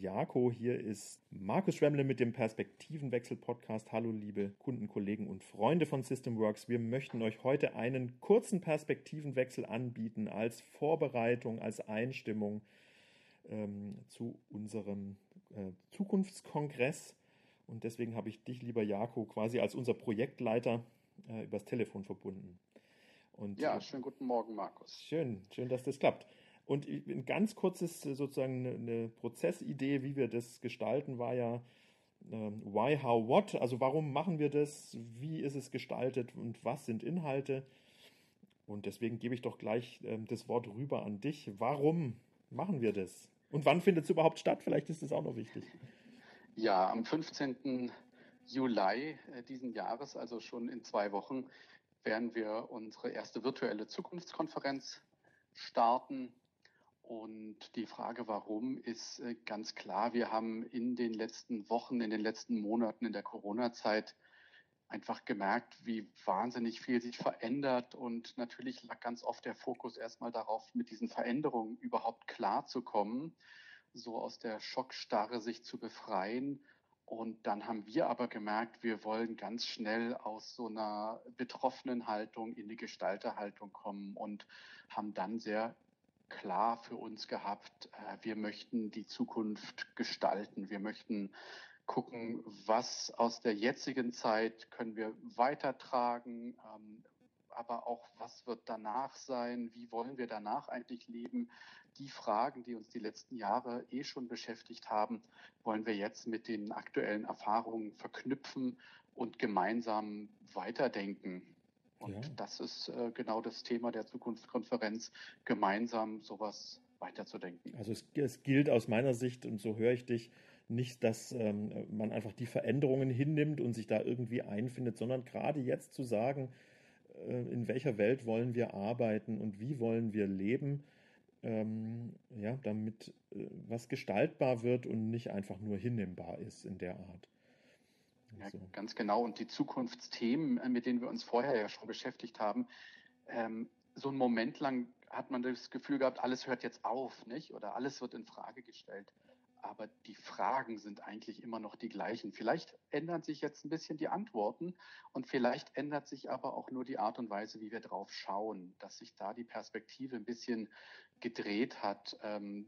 Jako. Hier ist Markus Schwemmle mit dem Perspektivenwechsel-Podcast. Hallo, liebe Kunden, Kollegen und Freunde von Systemworks. Wir möchten euch heute einen kurzen Perspektivenwechsel anbieten als Vorbereitung, als Einstimmung ähm, zu unserem äh, Zukunftskongress. Und deswegen habe ich dich, lieber Jako, quasi als unser Projektleiter äh, übers Telefon verbunden. Und, ja, schönen guten Morgen, Markus. Schön, schön, dass das klappt. Und ein ganz kurzes sozusagen eine Prozessidee, wie wir das gestalten, war ja ähm, Why, How, What. Also warum machen wir das? Wie ist es gestaltet und was sind Inhalte? Und deswegen gebe ich doch gleich ähm, das Wort rüber an dich. Warum machen wir das? Und wann findet es überhaupt statt? Vielleicht ist das auch noch wichtig. Ja, am 15. Juli äh, diesen Jahres, also schon in zwei Wochen, werden wir unsere erste virtuelle Zukunftskonferenz starten. Und die Frage, warum, ist äh, ganz klar. Wir haben in den letzten Wochen, in den letzten Monaten in der Corona-Zeit einfach gemerkt, wie wahnsinnig viel sich verändert. Und natürlich lag ganz oft der Fokus erstmal darauf, mit diesen Veränderungen überhaupt klarzukommen, so aus der Schockstarre sich zu befreien. Und dann haben wir aber gemerkt, wir wollen ganz schnell aus so einer betroffenen Haltung in die Gestalterhaltung kommen und haben dann sehr klar für uns gehabt, äh, wir möchten die Zukunft gestalten. Wir möchten gucken, was aus der jetzigen Zeit können wir weitertragen, ähm, aber auch was wird danach sein, wie wollen wir danach eigentlich leben. Die Fragen, die uns die letzten Jahre eh schon beschäftigt haben, wollen wir jetzt mit den aktuellen Erfahrungen verknüpfen und gemeinsam weiterdenken. Und ja. das ist äh, genau das Thema der Zukunftskonferenz, gemeinsam sowas weiterzudenken. Also es, es, gilt aus meiner Sicht, und so höre ich dich, nicht, dass ähm, man einfach die Veränderungen hinnimmt und sich da irgendwie einfindet, sondern gerade jetzt zu sagen, äh, in welcher Welt wollen wir arbeiten und wie wollen wir leben, ähm, ja, damit äh, was gestaltbar wird und nicht einfach nur hinnehmbar ist in der Art. Ja, so. ganz genau. Und die Zukunftsthemen, äh, mit denen wir uns vorher ja schon beschäftigt haben, ähm, so einen Moment lang hat man das Gefühl gehabt, alles hört jetzt auf, nicht? Oder alles wird in Frage gestellt aber die Fragen sind eigentlich immer noch die gleichen. Vielleicht ändern sich jetzt ein bisschen die Antworten und vielleicht ändert sich aber auch nur die Art und Weise, wie wir drauf schauen, dass sich da die Perspektive ein bisschen gedreht hat. Ähm,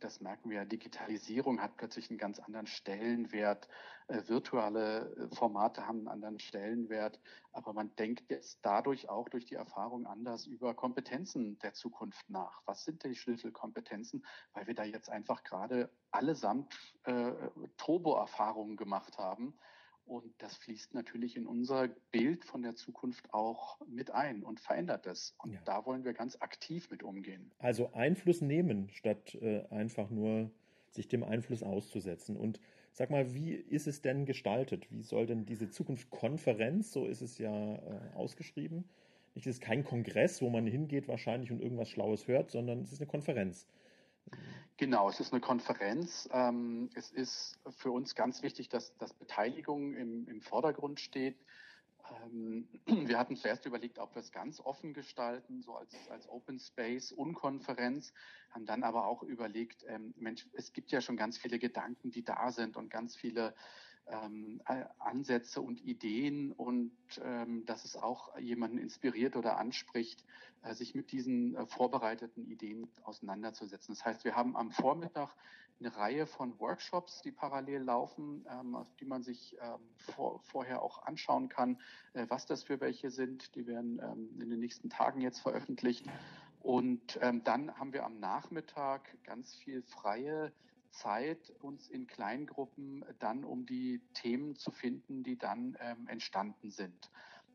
das merken wir. Digitalisierung hat plötzlich einen ganz anderen Stellenwert. Äh, virtuelle äh, Formate haben einen anderen Stellenwert. Aber man denkt jetzt dadurch auch durch die Erfahrung anders über Kompetenzen der Zukunft nach. Was sind die Schlüsselkompetenzen? Weil wir da jetzt einfach gerade allesamt äh, Turbo-Erfahrungen gemacht haben. Und das fließt natürlich in unser Bild von der Zukunft auch mit ein und verändert es. Und ja. da wollen wir ganz aktiv mit umgehen. Also Einfluss nehmen, statt äh, einfach nur sich dem Einfluss auszusetzen. Und sag mal, wie ist es denn gestaltet? Wie soll denn diese Zukunftskonferenz, so ist es ja äh, ausgeschrieben, nicht, es ist kein Kongress, wo man hingeht wahrscheinlich und irgendwas Schlaues hört, sondern es ist eine Konferenz. Genau, es ist eine Konferenz. Ähm, es ist für uns ganz wichtig, dass, dass Beteiligung im, im Vordergrund steht. Ähm, wir hatten zuerst überlegt, ob wir es ganz offen gestalten, so als, als Open Space Unkonferenz, haben dann aber auch überlegt, ähm, Mensch, es gibt ja schon ganz viele Gedanken, die da sind und ganz viele ähm, Ansätze und Ideen und ähm, dass es auch jemanden inspiriert oder anspricht, äh, sich mit diesen äh, vorbereiteten Ideen auseinanderzusetzen. Das heißt, wir haben am Vormittag eine Reihe von Workshops, die parallel laufen, ähm, die man sich ähm, vor, vorher auch anschauen kann, äh, was das für welche sind. Die werden ähm, in den nächsten Tagen jetzt veröffentlicht. Und ähm, dann haben wir am Nachmittag ganz viel freie Zeit, uns in Kleingruppen dann um die Themen zu finden, die dann ähm, entstanden sind.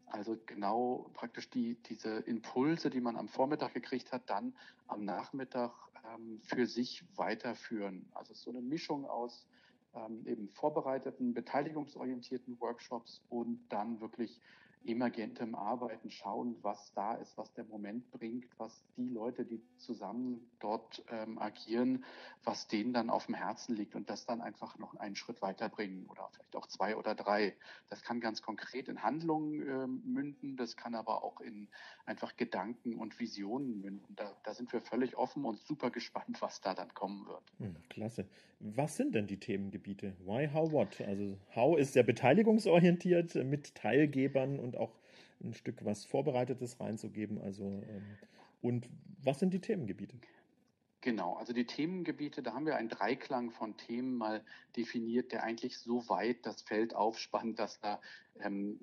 Also genau praktisch die, diese Impulse, die man am Vormittag gekriegt hat, dann am Nachmittag ähm, für sich weiterführen. Also so eine Mischung aus ähm, eben vorbereiteten, beteiligungsorientierten Workshops und dann wirklich emergentem Arbeiten schauen, was da ist, was der Moment bringt, was die Leute, die zusammen dort ähm, agieren, was denen dann auf dem Herzen liegt und das dann einfach noch einen Schritt weiterbringen oder vielleicht auch zwei oder drei. Das kann ganz konkret in Handlungen äh, münden, das kann aber auch in einfach Gedanken und Visionen münden. Da, da sind wir völlig offen und super gespannt, was da dann kommen wird. Hm, klasse. Was sind denn die Themengebiete? Why, how, what? Also how ist sehr beteiligungsorientiert mit Teilgebern und auch ein Stück was Vorbereitetes reinzugeben. Also ähm, und was sind die Themengebiete? Genau, also die Themengebiete, da haben wir einen Dreiklang von Themen mal definiert, der eigentlich so weit das Feld aufspannt, dass da ähm,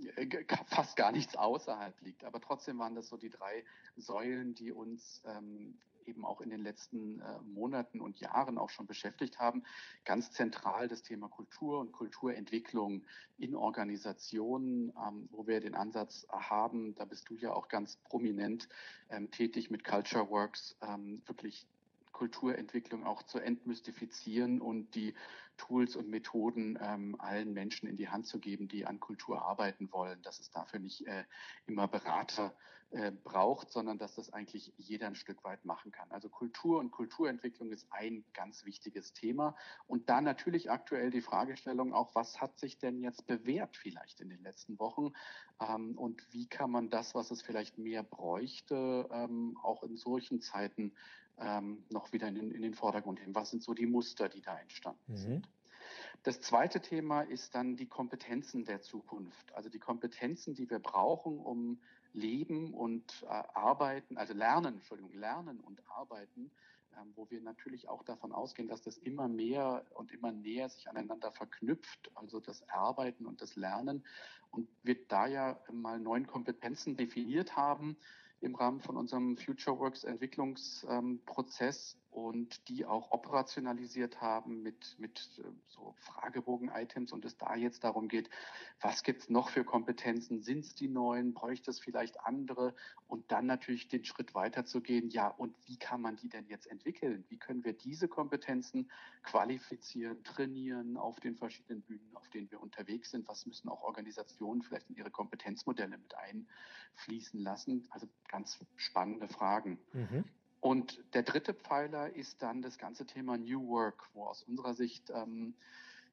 fast gar nichts außerhalb liegt. Aber trotzdem waren das so die drei Säulen, die uns ähm, eben auch in den letzten äh, Monaten und Jahren auch schon beschäftigt haben. Ganz zentral das Thema Kultur und Kulturentwicklung in Organisationen, ähm, wo wir den Ansatz haben, da bist du ja auch ganz prominent ähm, tätig mit Culture Works, ähm, wirklich Kulturentwicklung auch zu entmystifizieren und die Tools und Methoden ähm, allen Menschen in die Hand zu geben, die an Kultur arbeiten wollen, dass es dafür nicht äh, immer Berater äh, braucht, sondern dass das eigentlich jeder ein Stück weit machen kann. Also Kultur und Kulturentwicklung ist ein ganz wichtiges Thema. Und da natürlich aktuell die Fragestellung auch, was hat sich denn jetzt bewährt vielleicht in den letzten Wochen? Ähm, und wie kann man das, was es vielleicht mehr bräuchte, ähm, auch in solchen Zeiten ähm, noch wieder in den, in den Vordergrund heben. Was sind so die Muster, die da entstanden mhm. sind? Das zweite Thema ist dann die Kompetenzen der Zukunft. Also die Kompetenzen, die wir brauchen, um Leben und äh, Arbeiten, also Lernen, Entschuldigung, Lernen und Arbeiten, ähm, wo wir natürlich auch davon ausgehen, dass das immer mehr und immer näher sich aneinander verknüpft, also das Arbeiten und das Lernen. Und wir da ja mal neun Kompetenzen definiert haben, im Rahmen von unserem FutureWorks Entwicklungsprozess und die auch operationalisiert haben mit, mit äh, so Fragebogen-Items und es da jetzt darum geht, was gibt es noch für Kompetenzen? Sind es die neuen? Bräuchte es vielleicht andere? Und dann natürlich den Schritt weiter zu gehen, ja, und wie kann man die denn jetzt entwickeln? Wie können wir diese Kompetenzen qualifizieren, trainieren auf den verschiedenen Bühnen, auf denen wir unterwegs sind? Was müssen auch Organisationen vielleicht in ihre Kompetenzmodelle mit einfließen lassen? Also ganz spannende Fragen. Mhm. Und der dritte Pfeiler ist dann das ganze Thema New Work, wo aus unserer Sicht ähm,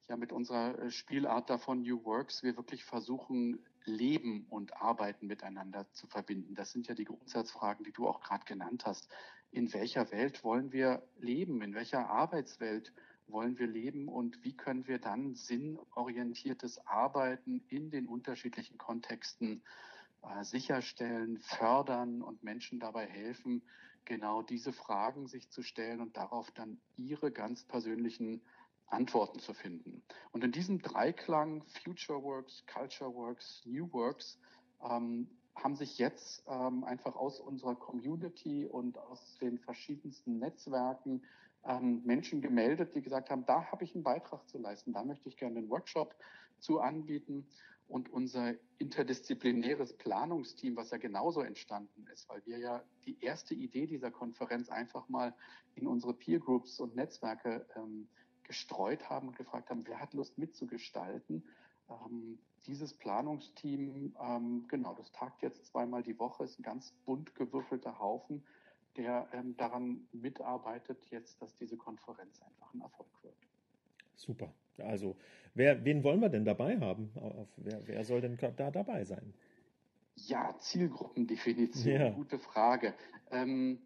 ja mit unserer äh, Spielart davon New Works wir wirklich versuchen, Leben und Arbeiten miteinander zu verbinden. Das sind ja die Grundsatzfragen, die du auch gerade genannt hast. In welcher Welt wollen wir leben? In welcher Arbeitswelt wollen wir leben? Und wie können wir dann sinnorientiertes Arbeiten in den unterschiedlichen Kontexten äh, sicherstellen, fördern und Menschen dabei helfen, genau diese Fragen sich zu stellen und darauf dann ihre ganz persönlichen Antworten zu finden. Und in diesem Dreiklang Future Works, Culture Works, New Works ähm, haben sich jetzt ähm, einfach aus unserer Community und aus den verschiedensten Netzwerken ähm, Menschen gemeldet, die gesagt haben, da habe ich einen Beitrag zu leisten, da möchte ich gerne einen Workshop zu anbieten und unser interdisziplinäres Planungsteam, was ja genauso entstanden ist, weil wir ja die erste Idee dieser Konferenz einfach mal in unsere Peer Groups und Netzwerke ähm, gestreut haben und gefragt haben, wer hat Lust mitzugestalten. Ähm, dieses Planungsteam, ähm, genau, das tagt jetzt zweimal die Woche, ist ein ganz bunt gewürfelter Haufen, der ähm, daran mitarbeitet jetzt, dass diese Konferenz einfach ein Erfolg wird. Super. Also, wer, wen wollen wir denn dabei haben? Wer, wer soll denn da dabei sein? Ja, Zielgruppendefinition, ja. gute Frage. Ähm,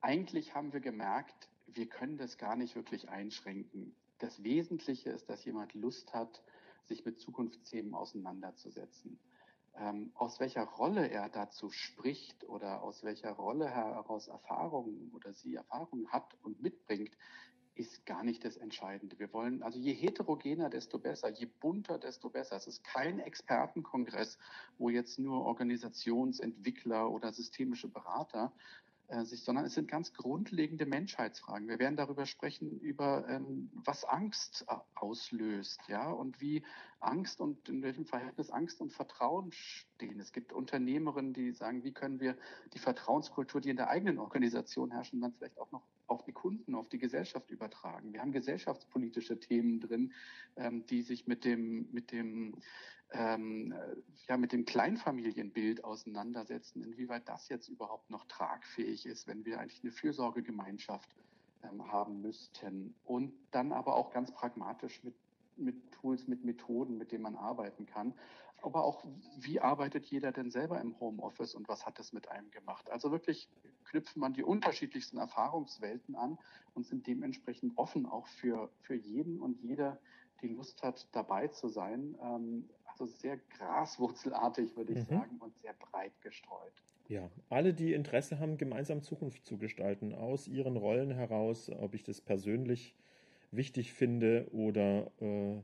eigentlich haben wir gemerkt, wir können das gar nicht wirklich einschränken. Das Wesentliche ist, dass jemand Lust hat, sich mit Zukunftsthemen auseinanderzusetzen. Ähm, aus welcher Rolle er dazu spricht oder aus welcher Rolle heraus Erfahrungen oder sie Erfahrungen hat und mitbringt, ist gar nicht das Entscheidende. Wir wollen, also je heterogener, desto besser, je bunter, desto besser. Es ist kein Expertenkongress, wo jetzt nur Organisationsentwickler oder systemische Berater äh, sich, sondern es sind ganz grundlegende Menschheitsfragen. Wir werden darüber sprechen, über ähm, was Angst äh, auslöst, ja, und wie Angst und in welchem Verhältnis Angst und Vertrauen stehen. Es gibt Unternehmerinnen, die sagen, wie können wir die Vertrauenskultur, die in der eigenen Organisation herrschen, dann vielleicht auch noch auf die Kunden, auf die Gesellschaft übertragen. Wir haben gesellschaftspolitische Themen drin, ähm, die sich mit dem, mit dem ähm, ja, mit dem Kleinfamilienbild auseinandersetzen, inwieweit das jetzt überhaupt noch tragfähig ist, wenn wir eigentlich eine Fürsorgegemeinschaft ähm, haben müssten. Und dann aber auch ganz pragmatisch mit, mit Tools, mit Methoden, mit denen man arbeiten kann. Aber auch, wie arbeitet jeder denn selber im Homeoffice und was hat das mit einem gemacht? Also wirklich knüpfen man die unterschiedlichsten Erfahrungswelten an und sind dementsprechend offen auch für, für jeden und jeder, die Lust hat, dabei zu sein. Ähm, also sehr graswurzelartig, würde ich mhm. sagen, und sehr breit gestreut. Ja, alle, die Interesse haben, gemeinsam Zukunft zu gestalten, aus ihren Rollen heraus, ob ich das persönlich wichtig finde oder äh,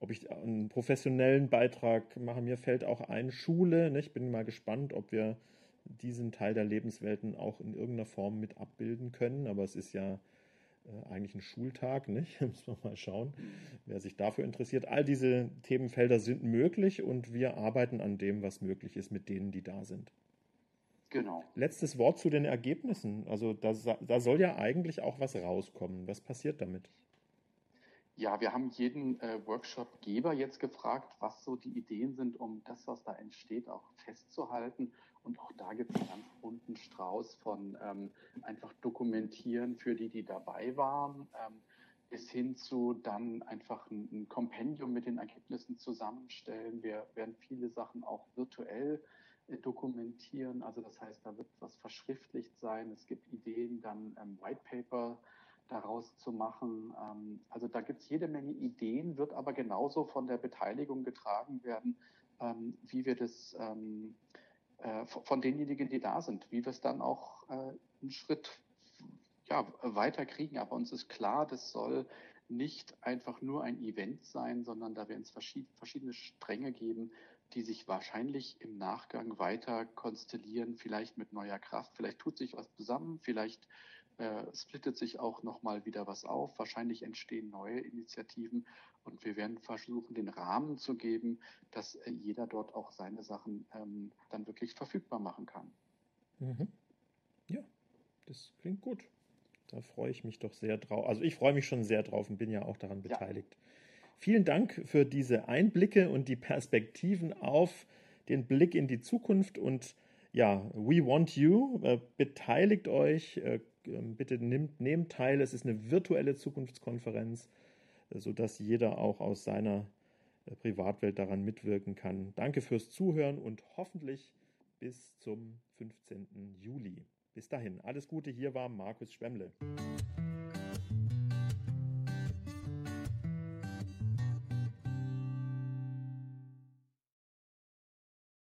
ob ich einen professionellen Beitrag mache. Mir fällt auch ein Schule. Ne? Ich bin mal gespannt, ob wir diesen Teil der Lebenswelten auch in irgendeiner Form mit abbilden können. Aber es ist ja äh, eigentlich ein Schultag, nicht? Müssen wir mal schauen, wer sich dafür interessiert. All diese Themenfelder sind möglich und wir arbeiten an dem, was möglich ist mit denen, die da sind. Genau. Letztes Wort zu den Ergebnissen. Also da, da soll ja eigentlich auch was rauskommen. Was passiert damit? Ja, wir haben jeden äh, Workshop-Geber jetzt gefragt, was so die Ideen sind, um das, was da entsteht, auch festzuhalten und auch da gibt es einen ganz bunten Strauß von ähm, einfach dokumentieren für die, die dabei waren, ähm, bis hin zu dann einfach ein, ein, Kompendium mit den Ergebnissen zusammenstellen. Wir werden viele Sachen auch virtuell äh, dokumentieren. Also das heißt, da wird was verschriftlicht sein. Es gibt Ideen, dann ähm, White Paper daraus zu machen. Ähm, also da gibt es jede Menge Ideen, wird aber genauso von der Beteiligung getragen werden, ähm, wie wir das ähm, äh, von denjenigen, die da sind, wie wir es dann auch äh, einen Schritt ja, weiter kriegen. Aber uns ist klar, das soll nicht einfach nur ein Event sein, sondern da werden es verschiedene Stränge geben, die sich wahrscheinlich im Nachgang weiter konstellieren, vielleicht mit neuer Kraft. Vielleicht tut sich was zusammen, vielleicht äh, splittet sich auch nochmal wieder was auf. Wahrscheinlich entstehen neue Initiativen und wir werden versuchen, den Rahmen zu geben, dass äh, jeder dort auch seine Sachen ähm, dann wirklich verfügbar machen kann. Mhm. Ja, das klingt gut. Da freue ich mich doch sehr drauf. Also ich freue mich schon sehr drauf und bin ja auch daran beteiligt. Ja. Vielen Dank für diese Einblicke und die Perspektiven auf den Blick in die Zukunft und ja, we want you. Äh, beteiligt euch, äh, bitte nehmt, nehmt teil. Es ist eine virtuelle Zukunftskonferenz, äh, sodass jeder auch aus seiner äh, Privatwelt daran mitwirken kann. Danke fürs Zuhören und hoffentlich bis zum 15. Juli. Bis dahin, alles Gute. Hier war Markus Schwemmle.